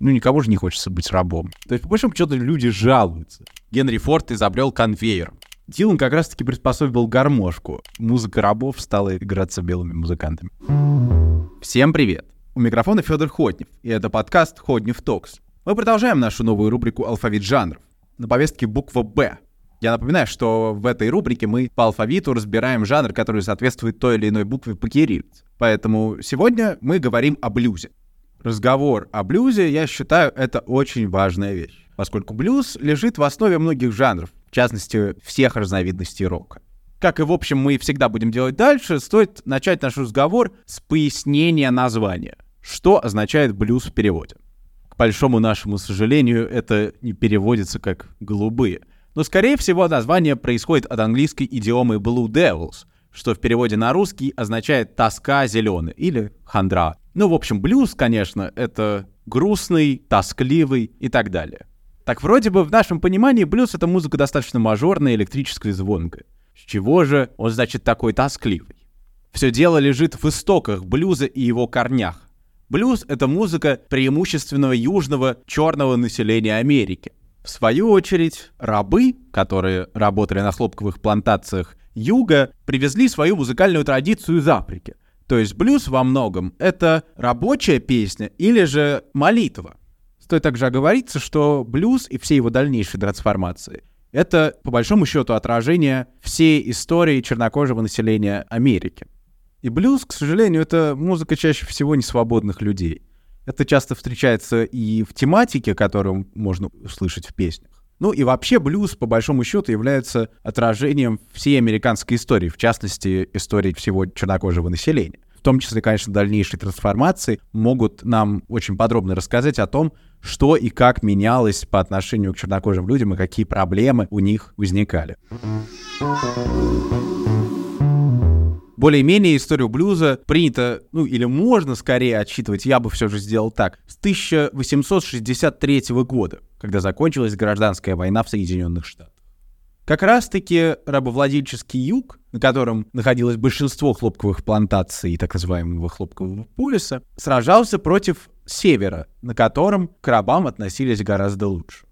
Ну, никому же не хочется быть рабом. То есть, по большому счету, люди жалуются. Генри Форд изобрел конвейер. Дилан как раз-таки приспособил гармошку. Музыка рабов стала играться белыми музыкантами. Всем привет! У микрофона Федор Ходнев, и это подкаст «Ходнев Токс». Мы продолжаем нашу новую рубрику «Алфавит жанров». На повестке буква «Б». Я напоминаю, что в этой рубрике мы по алфавиту разбираем жанр, который соответствует той или иной букве по кириллице. Поэтому сегодня мы говорим о блюзе. Разговор о блюзе, я считаю, это очень важная вещь, поскольку блюз лежит в основе многих жанров, в частности, всех разновидностей рока. Как и, в общем, мы всегда будем делать дальше, стоит начать наш разговор с пояснения названия. Что означает блюз в переводе? К большому нашему сожалению, это не переводится как «голубые». Но, скорее всего, название происходит от английской идиомы «blue devils», что в переводе на русский означает «тоска зеленый» или «хандра». Ну, в общем, блюз, конечно, это грустный, тоскливый и так далее. Так вроде бы в нашем понимании блюз — это музыка достаточно мажорная, электрическая и звонкая. С чего же он, значит, такой тоскливый? Все дело лежит в истоках блюза и его корнях. Блюз — это музыка преимущественного южного черного населения Америки. В свою очередь, рабы, которые работали на хлопковых плантациях юга, привезли свою музыкальную традицию из Африки. То есть блюз во многом — это рабочая песня или же молитва. Стоит также оговориться, что блюз и все его дальнейшие трансформации — это, по большому счету, отражение всей истории чернокожего населения Америки. И блюз, к сожалению, это музыка чаще всего несвободных людей. Это часто встречается и в тематике, которую можно услышать в песнях. Ну и вообще блюз, по большому счету, является отражением всей американской истории, в частности, истории всего чернокожего населения. В том числе, конечно, дальнейшие трансформации могут нам очень подробно рассказать о том, что и как менялось по отношению к чернокожим людям и какие проблемы у них возникали более-менее историю блюза принято, ну или можно скорее отсчитывать, я бы все же сделал так, с 1863 года, когда закончилась гражданская война в Соединенных Штатах. Как раз-таки рабовладельческий юг, на котором находилось большинство хлопковых плантаций и так называемого хлопкового полиса, сражался против севера, на котором к рабам относились гораздо лучше.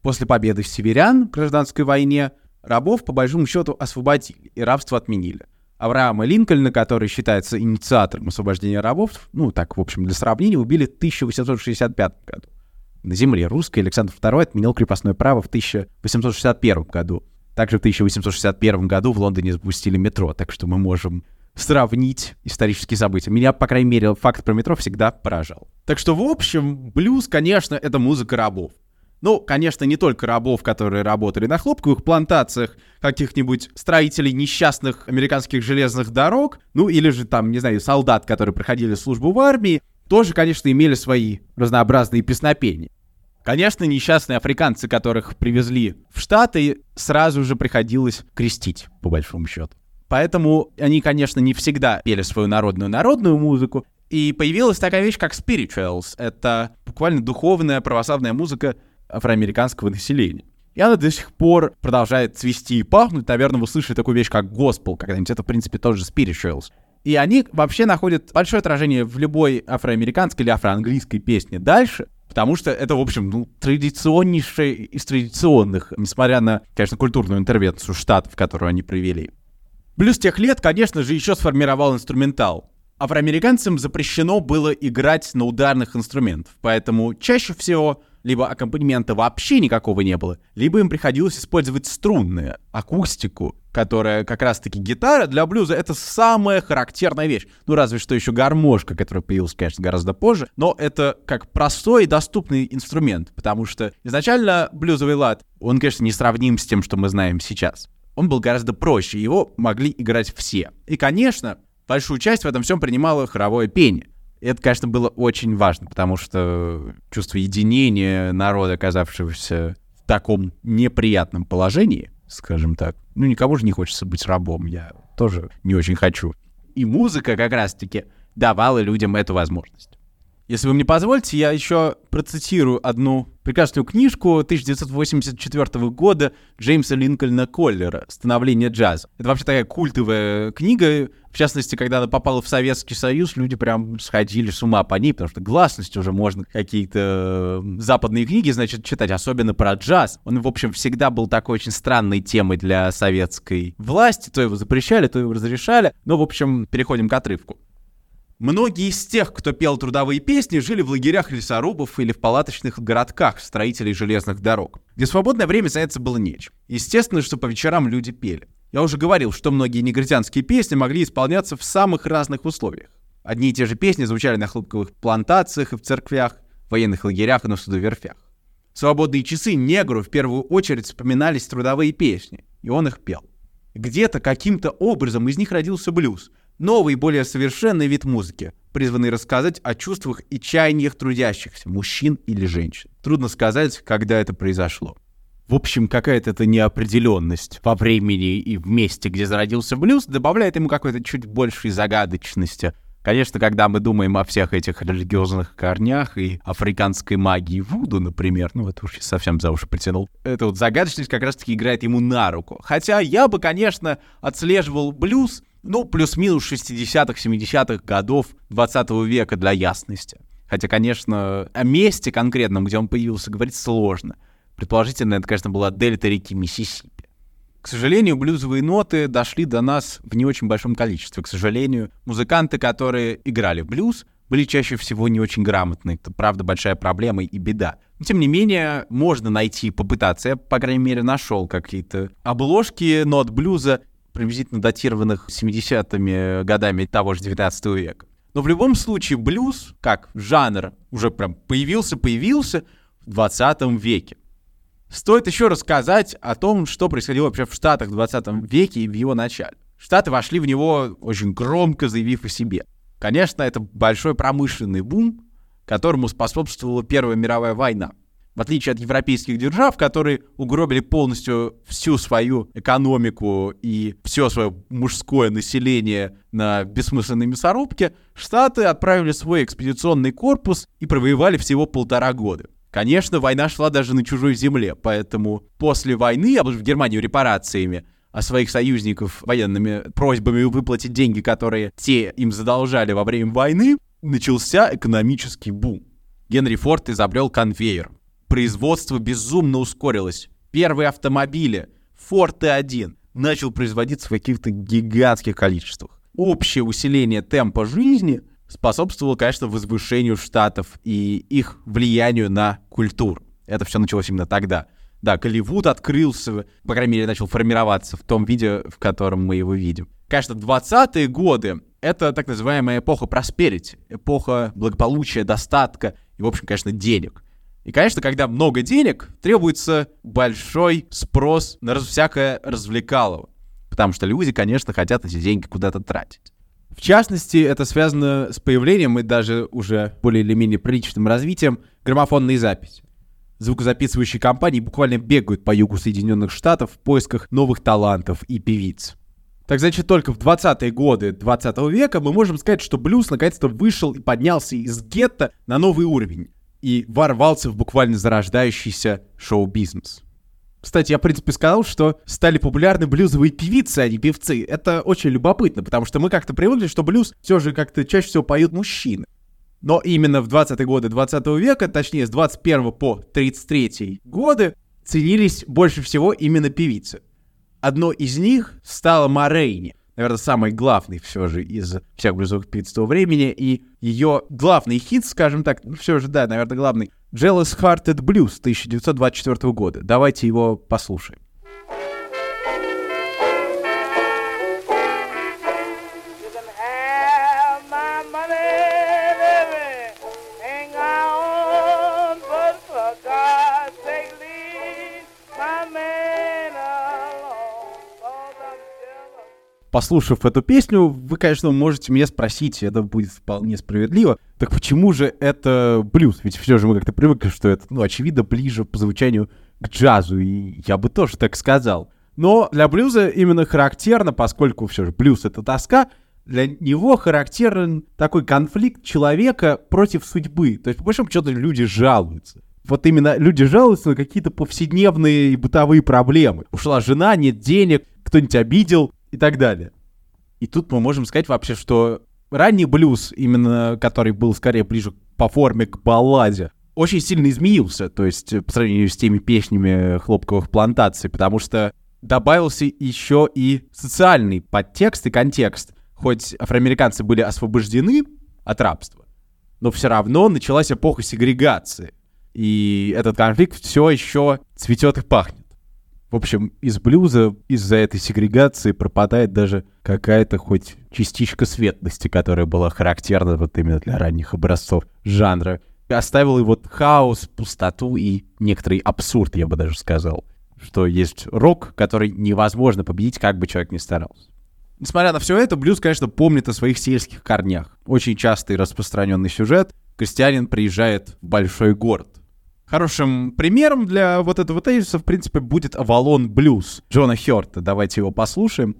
После победы северян в гражданской войне рабов по большому счету освободили и рабство отменили. Авраама Линкольна, который считается инициатором освобождения рабов, ну, так, в общем, для сравнения, убили в 1865 году. На земле русской Александр II отменил крепостное право в 1861 году. Также в 1861 году в Лондоне запустили метро, так что мы можем сравнить исторические события. Меня, по крайней мере, факт про метро всегда поражал. Так что, в общем, блюз, конечно, это музыка рабов. Ну, конечно, не только рабов, которые работали на хлопковых плантациях, каких-нибудь строителей несчастных американских железных дорог, ну или же там, не знаю, солдат, которые проходили службу в армии, тоже, конечно, имели свои разнообразные песнопения. Конечно, несчастные африканцы, которых привезли в Штаты, сразу же приходилось крестить, по большому счету. Поэтому они, конечно, не всегда пели свою народную народную музыку. И появилась такая вещь, как spirituals. Это буквально духовная православная музыка, афроамериканского населения. И она до сих пор продолжает цвести и пахнуть. Наверное, вы слышали такую вещь, как госпел когда-нибудь. Это, в принципе, тоже spirituals. И они вообще находят большое отражение в любой афроамериканской или афроанглийской песне дальше, потому что это, в общем, ну, традиционнейшее из традиционных, несмотря на, конечно, культурную интервенцию штатов, которую они провели. Блюз тех лет, конечно же, еще сформировал инструментал. Афроамериканцам запрещено было играть на ударных инструментах, поэтому чаще всего либо аккомпанемента вообще никакого не было, либо им приходилось использовать струнные, акустику, которая как раз-таки гитара для блюза — это самая характерная вещь. Ну, разве что еще гармошка, которая появилась, конечно, гораздо позже, но это как простой и доступный инструмент, потому что изначально блюзовый лад, он, конечно, не сравним с тем, что мы знаем сейчас. Он был гораздо проще, его могли играть все. И, конечно, большую часть в этом всем принимало хоровое пение — это, конечно, было очень важно, потому что чувство единения народа, оказавшегося в таком неприятном положении, скажем так, ну, никому же не хочется быть рабом, я тоже не очень хочу. И музыка как раз-таки давала людям эту возможность. Если вы мне позволите, я еще процитирую одну прекрасную книжку 1984 года Джеймса Линкольна Коллера «Становление джаза». Это вообще такая культовая книга. В частности, когда она попала в Советский Союз, люди прям сходили с ума по ней, потому что гласность уже можно какие-то западные книги, значит, читать, особенно про джаз. Он, в общем, всегда был такой очень странной темой для советской власти. То его запрещали, то его разрешали. Но, в общем, переходим к отрывку. Многие из тех, кто пел трудовые песни, жили в лагерях лесорубов или в палаточных городках строителей железных дорог, где свободное время заняться было нечем. Естественно, что по вечерам люди пели. Я уже говорил, что многие негритянские песни могли исполняться в самых разных условиях. Одни и те же песни звучали на хлопковых плантациях и в церквях, военных лагерях и на судоверфях. В свободные часы негру в первую очередь вспоминались трудовые песни, и он их пел. Где-то каким-то образом из них родился блюз, Новый, более совершенный вид музыки, призванный рассказать о чувствах и чаяниях трудящихся, мужчин или женщин. Трудно сказать, когда это произошло. В общем, какая-то эта неопределенность во времени и в месте, где зародился блюз, добавляет ему какой-то чуть большей загадочности. Конечно, когда мы думаем о всех этих религиозных корнях и африканской магии Вуду, например, ну это уж совсем за уши притянул, эта вот загадочность как раз-таки играет ему на руку. Хотя я бы, конечно, отслеживал блюз ну, плюс-минус 60-х, 70-х годов 20 века для ясности. Хотя, конечно, о месте конкретном, где он появился, говорить сложно. Предположительно, это, конечно, была дельта реки Миссисипи. К сожалению, блюзовые ноты дошли до нас в не очень большом количестве. К сожалению, музыканты, которые играли блюз, были чаще всего не очень грамотны. Это, правда, большая проблема и беда. Но, тем не менее, можно найти, попытаться. Я, по крайней мере, нашел какие-то обложки нот блюза приблизительно датированных 70-ми годами того же 19 века. Но в любом случае блюз, как жанр, уже прям появился-появился в 20 веке. Стоит еще рассказать о том, что происходило вообще в Штатах в 20 веке и в его начале. Штаты вошли в него очень громко, заявив о себе. Конечно, это большой промышленный бум, которому способствовала Первая мировая война. В отличие от европейских держав, которые угробили полностью всю свою экономику и все свое мужское население на бессмысленной мясорубке, Штаты отправили свой экспедиционный корпус и провоевали всего полтора года. Конечно, война шла даже на чужой земле, поэтому после войны, а в Германию репарациями, а своих союзников военными просьбами выплатить деньги, которые те им задолжали во время войны, начался экономический бум. Генри Форд изобрел конвейер, производство безумно ускорилось. Первые автомобили Ford T1 начал производиться в каких-то гигантских количествах. Общее усиление темпа жизни способствовало, конечно, возвышению штатов и их влиянию на культуру. Это все началось именно тогда. Да, Голливуд открылся, по крайней мере, начал формироваться в том виде, в котором мы его видим. Конечно, 20-е годы — это так называемая эпоха просперити, эпоха благополучия, достатка и, в общем, конечно, денег — и, конечно, когда много денег, требуется большой спрос на раз всякое развлекалово. Потому что люди, конечно, хотят эти деньги куда-то тратить. В частности, это связано с появлением и даже уже более или менее приличным развитием граммофонной записи. Звукозаписывающие компании буквально бегают по югу Соединенных Штатов в поисках новых талантов и певиц. Так значит, только в 20-е годы 20 века мы можем сказать, что блюз наконец-то вышел и поднялся из гетто на новый уровень и ворвался в буквально зарождающийся шоу-бизнес. Кстати, я, в принципе, сказал, что стали популярны блюзовые певицы, а не певцы. Это очень любопытно, потому что мы как-то привыкли, что блюз все же как-то чаще всего поют мужчины. Но именно в 20-е годы 20 века, точнее с 21 по 33 годы, ценились больше всего именно певицы. Одной из них стала Морейни наверное, самый главный все же из всех блюзовых певиц того времени, и ее главный хит, скажем так, ну все же, да, наверное, главный, Jealous Hearted Blues 1924 года. Давайте его послушаем. Послушав эту песню, вы, конечно, можете меня спросить, это будет вполне справедливо, так почему же это блюз? Ведь все же мы как-то привыкли, что это, ну, очевидно, ближе по звучанию к джазу, и я бы тоже так сказал. Но для блюза именно характерно, поскольку все же блюз — это тоска, для него характерен такой конфликт человека против судьбы. То есть, по большому счету, люди жалуются. Вот именно люди жалуются на какие-то повседневные и бытовые проблемы. Ушла жена, нет денег, кто-нибудь обидел и так далее. И тут мы можем сказать вообще, что ранний блюз, именно который был скорее ближе по форме к балладе, очень сильно изменился, то есть по сравнению с теми песнями хлопковых плантаций, потому что добавился еще и социальный подтекст и контекст хоть афроамериканцы были освобождены от рабства, но все равно началась эпоха сегрегации. И этот конфликт все еще цветет и пахнет. В общем, из блюза из-за этой сегрегации пропадает даже какая-то хоть частичка светлости, которая была характерна вот именно для ранних образцов жанра. Оставил и вот хаос, пустоту и некоторый абсурд, я бы даже сказал. Что есть рок, который невозможно победить, как бы человек ни старался. Несмотря на все это, блюз, конечно, помнит о своих сельских корнях. Очень частый распространенный сюжет. Крестьянин приезжает в большой город. Хорошим примером для вот этого тезиса, в принципе, будет «Авалон Блюз» Джона Хёрта. Давайте его послушаем.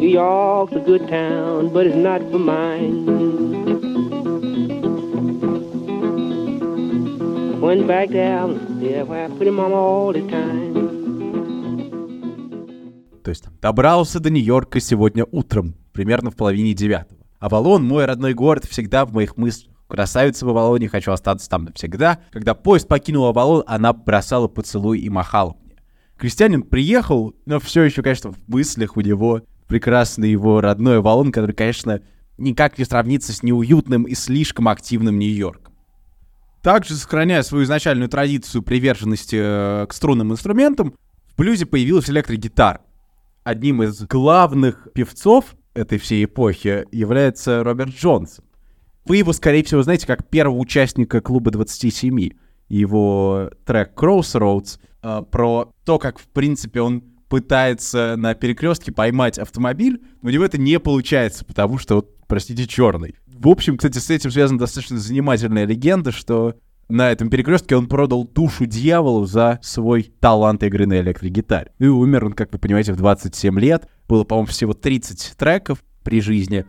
New York's a good town, but it's not for mine. Went back down, yeah, where I put him on all the time. То есть добрался до Нью-Йорка сегодня утром, примерно в половине девятого. Авалон, мой родной город, всегда в моих мыслях. Красавица в Авалоне, хочу остаться там навсегда. Когда поезд покинул Авалон, она бросала поцелуй и махала мне. Крестьянин приехал, но все еще, конечно, в мыслях у него прекрасный его родной Авалон, который, конечно, никак не сравнится с неуютным и слишком активным Нью-Йорком. Также, сохраняя свою изначальную традицию приверженности э, к струнным инструментам, в блюзе появилась электрогитара одним из главных певцов этой всей эпохи является Роберт Джонсон. Вы его, скорее всего, знаете как первого участника клуба 27. Его трек Crossroads э, про то, как, в принципе, он пытается на перекрестке поймать автомобиль, но у него это не получается, потому что, вот, простите, черный. В общем, кстати, с этим связана достаточно занимательная легенда, что на этом перекрестке он продал душу дьяволу за свой талант игры на электрогитаре. И умер он, как вы понимаете, в 27 лет. Было, по-моему, всего 30 треков при жизни.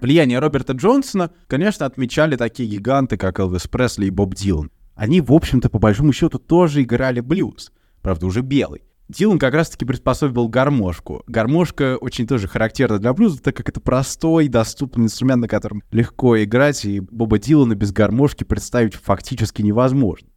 Влияние Роберта Джонсона, конечно, отмечали такие гиганты, как Элвис Пресли и Боб Дилан они, в общем-то, по большому счету тоже играли блюз, правда, уже белый. Дилан как раз-таки приспособил гармошку. Гармошка очень тоже характерна для блюза, так как это простой, доступный инструмент, на котором легко играть, и Боба Дилана без гармошки представить фактически невозможно.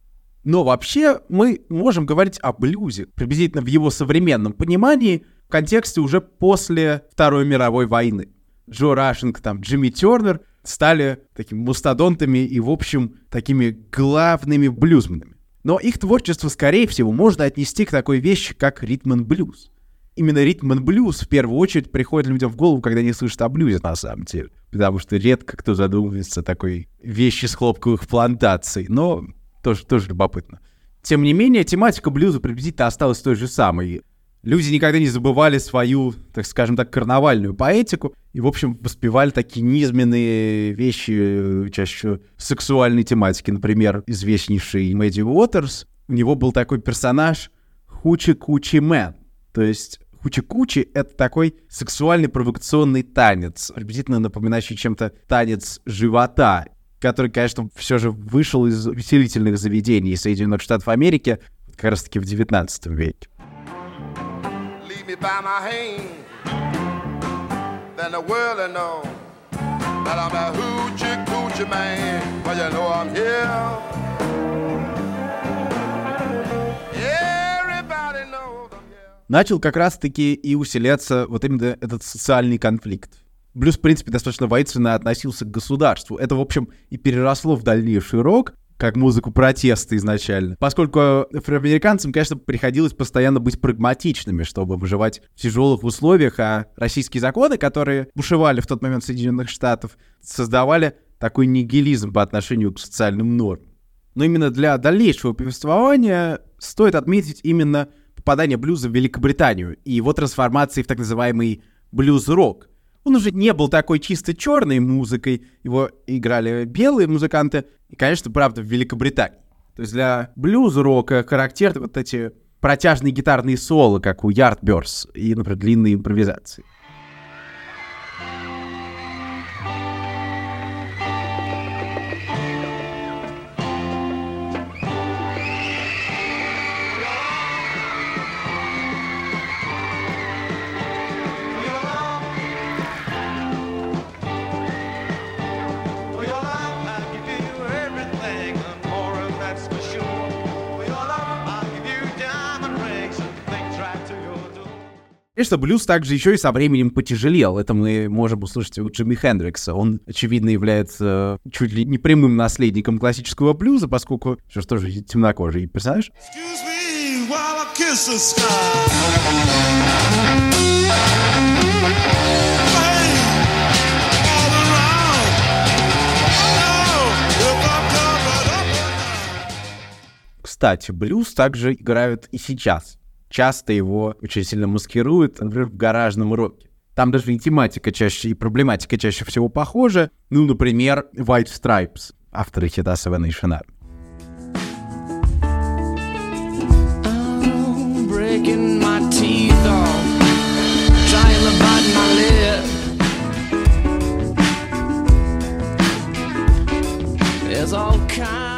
Но вообще мы можем говорить о блюзе, приблизительно в его современном понимании, в контексте уже после Второй мировой войны. Джо Рашинг, там, Джимми Тернер — стали такими мастодонтами и, в общем, такими главными блюзменами. Но их творчество, скорее всего, можно отнести к такой вещи, как ритм блюз. Именно ритм блюз в первую очередь приходит людям в голову, когда они слышат о блюзе, на самом деле. Потому что редко кто задумывается о такой вещи с хлопковых плантаций. Но тоже, тоже любопытно. Тем не менее, тематика блюза приблизительно осталась той же самой. Люди никогда не забывали свою, так скажем так, карнавальную поэтику и, в общем, воспевали такие низменные вещи, чаще всего сексуальной тематики. Например, известнейший Мэдди Уотерс, у него был такой персонаж Хучи-Кучи Мэн. То есть Хучи-Кучи — это такой сексуальный провокационный танец, приблизительно напоминающий чем-то танец живота, который, конечно, все же вышел из веселительных заведений Соединенных Штатов Америки как раз-таки в 19 веке me by my hand, then the world will know that I'm a hoochie coochie man. Well, you know I'm here. Начал как раз-таки и усиляться вот именно этот социальный конфликт. Блюз, в принципе, достаточно воинственно относился к государству. Это, в общем, и переросло в дальнейший рок, как музыку протеста изначально. Поскольку афроамериканцам, конечно, приходилось постоянно быть прагматичными, чтобы выживать в тяжелых условиях, а российские законы, которые бушевали в тот момент в Соединенных Штатов, создавали такой нигилизм по отношению к социальным нормам. Но именно для дальнейшего повествования стоит отметить именно попадание блюза в Великобританию и его трансформации в так называемый блюз-рок. Он уже не был такой чисто черной музыкой, его играли белые музыканты, и, конечно, правда, в Великобритании. То есть для блюз-рока характерны вот эти протяжные гитарные соло, как у Yardbirds, и, например, длинные импровизации. Конечно, блюз также еще и со временем потяжелел. Это мы можем услышать у Джимми Хендрикса. Он, очевидно, является э, чуть ли не прямым наследником классического блюза, поскольку, что ж тоже темнокожий персонаж. Кстати, блюз также играют и сейчас часто его очень сильно маскируют, например, в гаражном роке. Там даже и тематика чаще, и проблематика чаще всего похожа. Ну, например, White Stripes, авторы хита Seven Nation Army. There's all kinds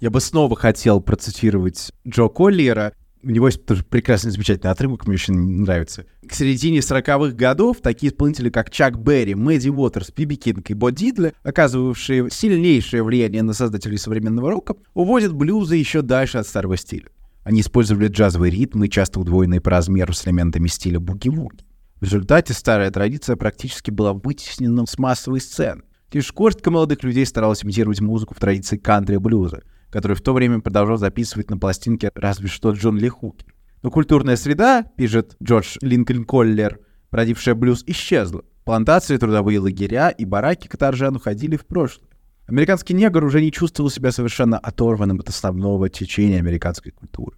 я бы снова хотел процитировать Джо Коллиера. У него есть тоже прекрасный, замечательный отрывок, мне очень нравится. К середине 40-х годов такие исполнители, как Чак Берри, Мэдди Уотерс, Биби Кинг и Бо Дидли, оказывавшие сильнейшее влияние на создателей современного рока, уводят блюзы еще дальше от старого стиля. Они использовали джазовые ритмы, часто удвоенные по размеру с элементами стиля буги-вуги. В результате старая традиция практически была вытеснена с массовой сцены. Лишь горстка молодых людей старалась имитировать музыку в традиции кантри-блюза — который в то время продолжал записывать на пластинке разве что Джон Ли Хукер. Но культурная среда, пишет Джордж Линкольн Коллер, породившая блюз, исчезла. Плантации, трудовые лагеря и бараки каторжан уходили в прошлое. Американский негр уже не чувствовал себя совершенно оторванным от основного течения американской культуры.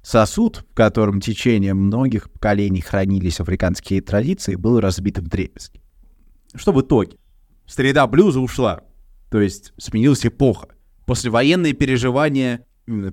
Сосуд, в котором течение многих поколений хранились африканские традиции, был разбит в дребезги. Что в итоге? Среда блюза ушла, то есть сменилась эпоха послевоенные переживания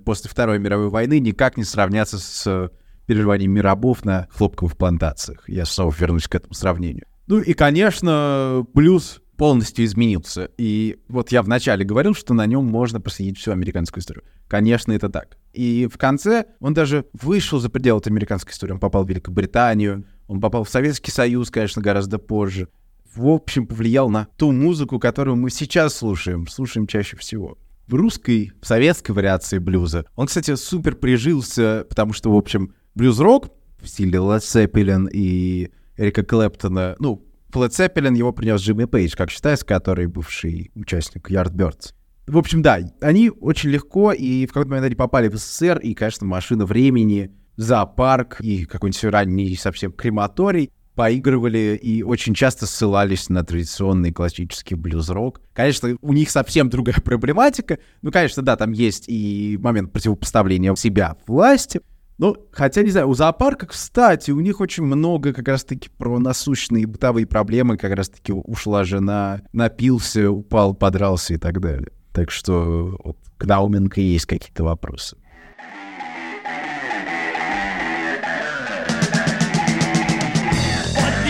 после Второй мировой войны никак не сравнятся с переживаниями рабов на хлопковых плантациях. Я снова вернусь к этому сравнению. Ну и, конечно, плюс полностью изменился. И вот я вначале говорил, что на нем можно проследить всю американскую историю. Конечно, это так. И в конце он даже вышел за пределы американской истории. Он попал в Великобританию, он попал в Советский Союз, конечно, гораздо позже. В общем, повлиял на ту музыку, которую мы сейчас слушаем, слушаем чаще всего в русской, в советской вариации блюза. Он, кстати, супер прижился, потому что, в общем, блюз-рок в стиле Led Zeppelin и Эрика Клэптона, ну, в Led Zeppelin его принес Джимми Пейдж, как считается, который бывший участник Yardbirds. В общем, да, они очень легко, и в какой-то момент они попали в СССР, и, конечно, машина времени, зоопарк и какой-нибудь ранний совсем крематорий поигрывали и очень часто ссылались на традиционный классический блюз-рок. Конечно, у них совсем другая проблематика. Ну, конечно, да, там есть и момент противопоставления себя власти. Ну, хотя, не знаю, у зоопарка, кстати, у них очень много как раз-таки про насущные бытовые проблемы. Как раз-таки ушла жена, напился, упал, подрался и так далее. Так что вот, к Науменко есть какие-то вопросы.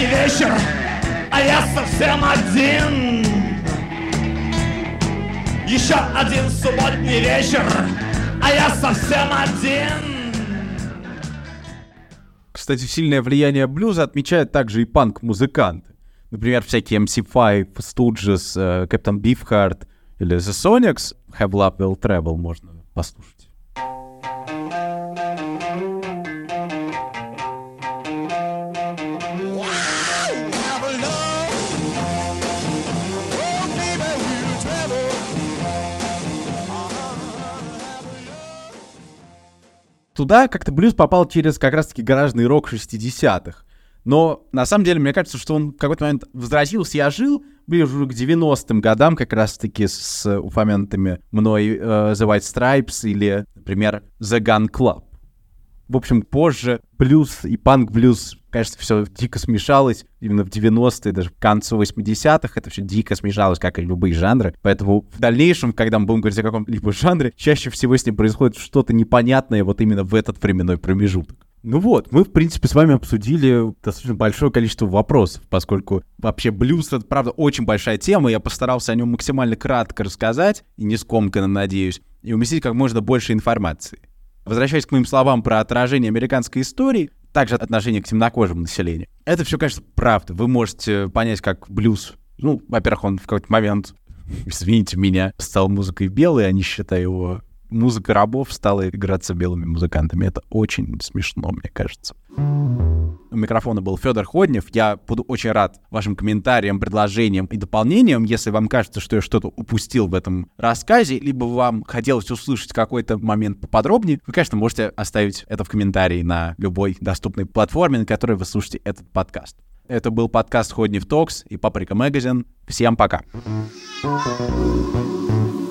Поздний вечер, а я совсем один. Еще один субботний вечер, а я совсем один. Кстати, сильное влияние блюза отмечают также и панк-музыканты. Например, всякие MC5, Stooges, Captain Beefheart или The Sonics Have Love Will Travel можно послушать. Туда как-то блюз попал через как раз-таки гаражный рок 60-х. Но на самом деле, мне кажется, что он в какой-то момент возвратился и ожил ближе к 90-м годам, как раз-таки с упомянутыми мной э, The White Stripes или, например, The Gun Club. В общем, позже блюз и панк-блюз Конечно, все дико смешалось именно в 90-е, даже к концу 80-х. Это все дико смешалось, как и любые жанры. Поэтому в дальнейшем, когда мы будем говорить о каком-либо жанре, чаще всего с ним происходит что-то непонятное вот именно в этот временной промежуток. Ну вот, мы, в принципе, с вами обсудили достаточно большое количество вопросов, поскольку вообще блюз — это, правда, очень большая тема, я постарался о нем максимально кратко рассказать, и не скомканно, надеюсь, и уместить как можно больше информации. Возвращаясь к моим словам про отражение американской истории, также отношение к темнокожему населению. Это все, конечно, правда. Вы можете понять, как блюз, ну, во-первых, он в какой-то момент, извините меня, стал музыкой белой, а не считая его музыка рабов стала играться белыми музыкантами. Это очень смешно, мне кажется. У микрофона был Федор Ходнев. Я буду очень рад вашим комментариям, предложениям и дополнениям. Если вам кажется, что я что-то упустил в этом рассказе, либо вам хотелось услышать какой-то момент поподробнее, вы, конечно, можете оставить это в комментарии на любой доступной платформе, на которой вы слушаете этот подкаст. Это был подкаст Ходнев Токс и Паприка Магазин. Всем пока. thank you